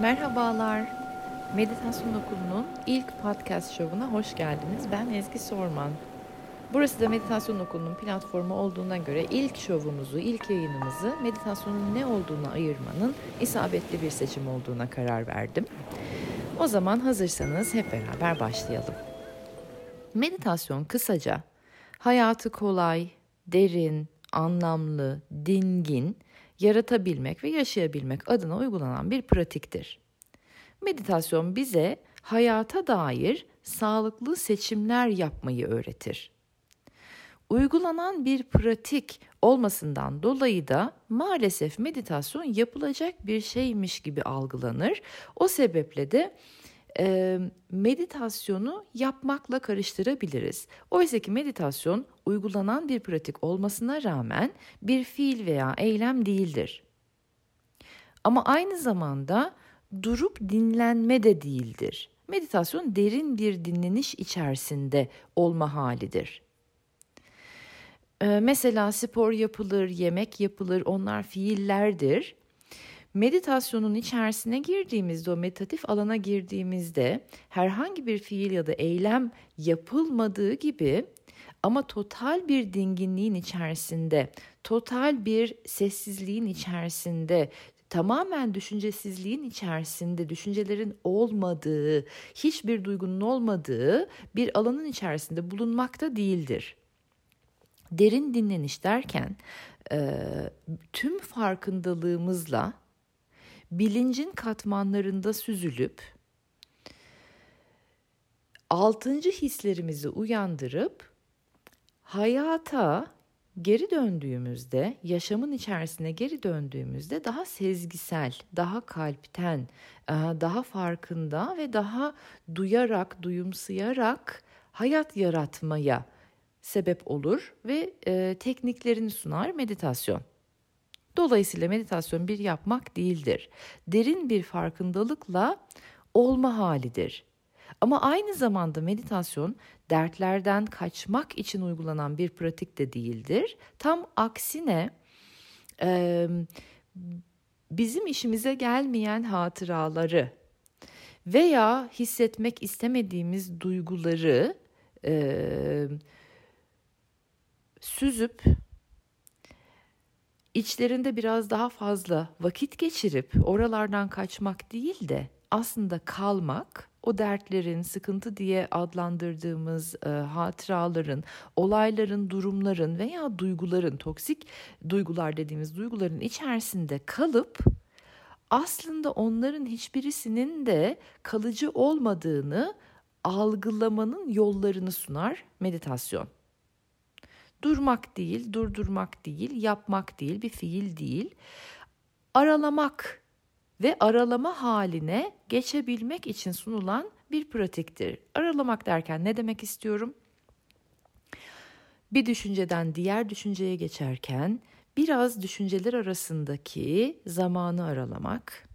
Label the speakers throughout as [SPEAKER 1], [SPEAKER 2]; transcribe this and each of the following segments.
[SPEAKER 1] Merhabalar. Meditasyon Okulu'nun ilk podcast şovuna hoş geldiniz. Ben Ezgi Sorman. Burası da Meditasyon Okulu'nun platformu olduğuna göre ilk şovumuzu, ilk yayınımızı meditasyonun ne olduğunu ayırmanın isabetli bir seçim olduğuna karar verdim. O zaman hazırsanız hep beraber başlayalım. Meditasyon kısaca hayatı kolay, derin, anlamlı, dingin, yaratabilmek ve yaşayabilmek adına uygulanan bir pratiktir. Meditasyon bize hayata dair sağlıklı seçimler yapmayı öğretir. Uygulanan bir pratik olmasından dolayı da maalesef meditasyon yapılacak bir şeymiş gibi algılanır. O sebeple de e, meditasyonu yapmakla karıştırabiliriz. Oysa ki meditasyon uygulanan bir pratik olmasına rağmen bir fiil veya eylem değildir. Ama aynı zamanda durup dinlenme de değildir. Meditasyon derin bir dinleniş içerisinde olma halidir. Mesela spor yapılır, yemek yapılır, onlar fiillerdir. Meditasyonun içerisine girdiğimizde, o meditatif alana girdiğimizde herhangi bir fiil ya da eylem yapılmadığı gibi ama total bir dinginliğin içerisinde, total bir sessizliğin içerisinde, tamamen düşüncesizliğin içerisinde, düşüncelerin olmadığı, hiçbir duygunun olmadığı bir alanın içerisinde bulunmakta değildir. Derin dinleniş derken tüm farkındalığımızla bilincin katmanlarında süzülüp altıncı hislerimizi uyandırıp hayata geri döndüğümüzde, yaşamın içerisine geri döndüğümüzde daha sezgisel, daha kalpten, e, daha farkında ve daha duyarak, duyumsayarak hayat yaratmaya sebep olur ve e, tekniklerini sunar meditasyon. Dolayısıyla meditasyon bir yapmak değildir. Derin bir farkındalıkla olma halidir. Ama aynı zamanda meditasyon dertlerden kaçmak için uygulanan bir pratik de değildir. Tam aksine bizim işimize gelmeyen hatıraları veya hissetmek istemediğimiz duyguları süzüp içlerinde biraz daha fazla vakit geçirip oralardan kaçmak değil de aslında kalmak, o dertlerin, sıkıntı diye adlandırdığımız e, hatıraların, olayların, durumların veya duyguların, toksik duygular dediğimiz duyguların içerisinde kalıp aslında onların hiçbirisinin de kalıcı olmadığını algılamanın yollarını sunar meditasyon. Durmak değil, durdurmak değil, yapmak değil, bir fiil değil. Aralamak ve aralama haline geçebilmek için sunulan bir pratiktir. Aralamak derken ne demek istiyorum? Bir düşünceden diğer düşünceye geçerken biraz düşünceler arasındaki zamanı aralamak,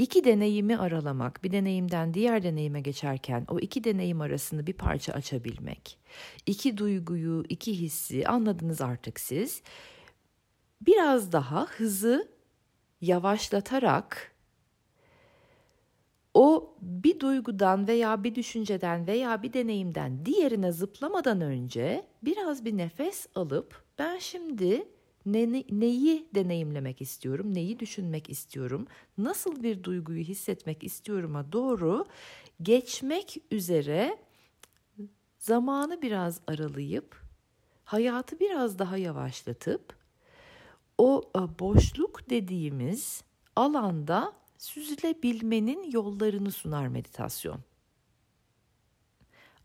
[SPEAKER 1] iki deneyimi aralamak, bir deneyimden diğer deneyime geçerken o iki deneyim arasında bir parça açabilmek, iki duyguyu, iki hissi anladınız artık siz. Biraz daha hızı yavaşlatarak o bir duygudan veya bir düşünceden veya bir deneyimden diğerine zıplamadan önce biraz bir nefes alıp ben şimdi ne, neyi deneyimlemek istiyorum, neyi düşünmek istiyorum, nasıl bir duyguyu hissetmek istiyorum'a doğru geçmek üzere zamanı biraz aralayıp hayatı biraz daha yavaşlatıp o e, boşluk dediğimiz alanda süzülebilmenin yollarını sunar meditasyon.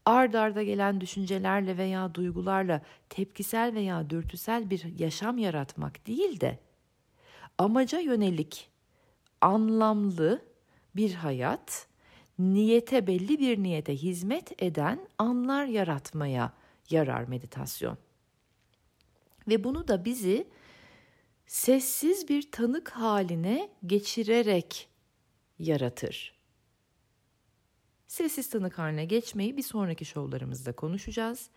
[SPEAKER 1] Ard arda gelen düşüncelerle veya duygularla tepkisel veya dürtüsel bir yaşam yaratmak değil de amaca yönelik anlamlı bir hayat, niyete belli bir niyete hizmet eden anlar yaratmaya yarar meditasyon. Ve bunu da bizi sessiz bir tanık haline geçirerek yaratır. Sessiz tanık haline geçmeyi bir sonraki şovlarımızda konuşacağız.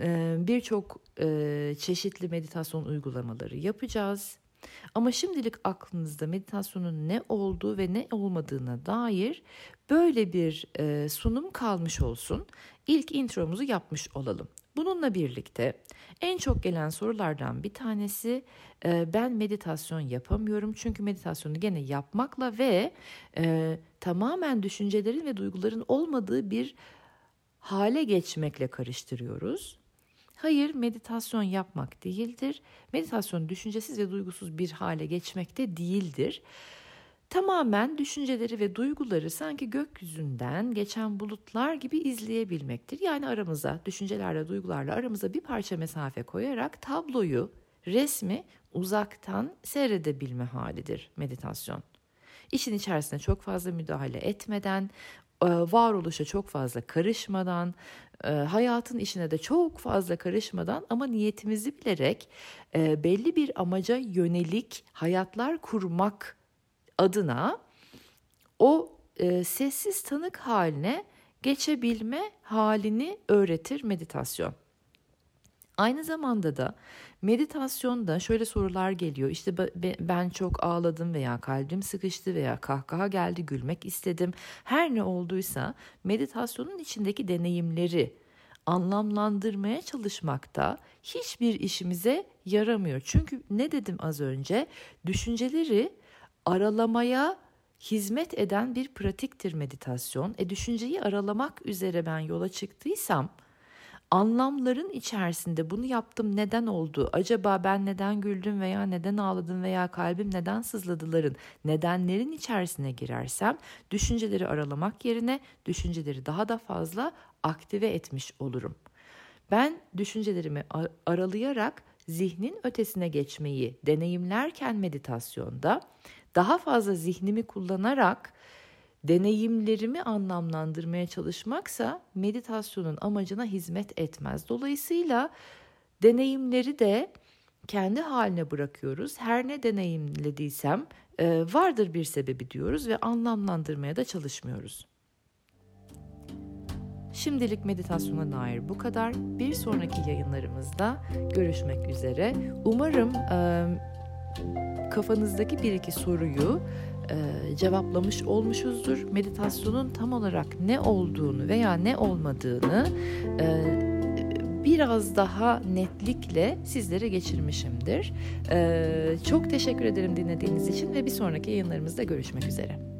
[SPEAKER 1] Ee, birçok e, çeşitli meditasyon uygulamaları yapacağız. Ama şimdilik aklınızda meditasyonun ne olduğu ve ne olmadığına dair böyle bir e, sunum kalmış olsun. İlk intromuzu yapmış olalım. Bununla birlikte en çok gelen sorulardan bir tanesi e, ben meditasyon yapamıyorum çünkü meditasyonu gene yapmakla ve e, tamamen düşüncelerin ve duyguların olmadığı bir hale geçmekle karıştırıyoruz. Hayır, meditasyon yapmak değildir. Meditasyon düşüncesiz ve duygusuz bir hale geçmekte değildir. Tamamen düşünceleri ve duyguları sanki gökyüzünden geçen bulutlar gibi izleyebilmektir. Yani aramıza, düşüncelerle, duygularla aramıza bir parça mesafe koyarak tabloyu, resmi uzaktan seyredebilme halidir meditasyon. İşin içerisine çok fazla müdahale etmeden, e, varoluşa çok fazla karışmadan, e, hayatın işine de çok fazla karışmadan ama niyetimizi bilerek e, belli bir amaca yönelik hayatlar kurmak adına o sessiz tanık haline geçebilme halini öğretir meditasyon. Aynı zamanda da meditasyonda şöyle sorular geliyor. İşte ben çok ağladım veya kalbim sıkıştı veya kahkaha geldi, gülmek istedim. Her ne olduysa meditasyonun içindeki deneyimleri anlamlandırmaya çalışmakta hiçbir işimize yaramıyor. Çünkü ne dedim az önce? Düşünceleri aralamaya hizmet eden bir pratiktir meditasyon. E düşünceyi aralamak üzere ben yola çıktıysam anlamların içerisinde bunu yaptım neden oldu? Acaba ben neden güldüm veya neden ağladım veya kalbim neden sızladıların nedenlerin içerisine girersem düşünceleri aralamak yerine düşünceleri daha da fazla aktive etmiş olurum. Ben düşüncelerimi aralayarak zihnin ötesine geçmeyi deneyimlerken meditasyonda daha fazla zihnimi kullanarak deneyimlerimi anlamlandırmaya çalışmaksa meditasyonun amacına hizmet etmez. Dolayısıyla deneyimleri de kendi haline bırakıyoruz. Her ne deneyimlediysem e, vardır bir sebebi diyoruz ve anlamlandırmaya da çalışmıyoruz. Şimdilik meditasyona dair bu kadar. Bir sonraki yayınlarımızda görüşmek üzere. Umarım e, kafanızdaki bir iki soruyu e, cevaplamış olmuşuzdur. Meditasyonun tam olarak ne olduğunu veya ne olmadığını e, biraz daha netlikle sizlere geçirmişimdir. E, çok teşekkür ederim dinlediğiniz için ve bir sonraki yayınlarımızda görüşmek üzere.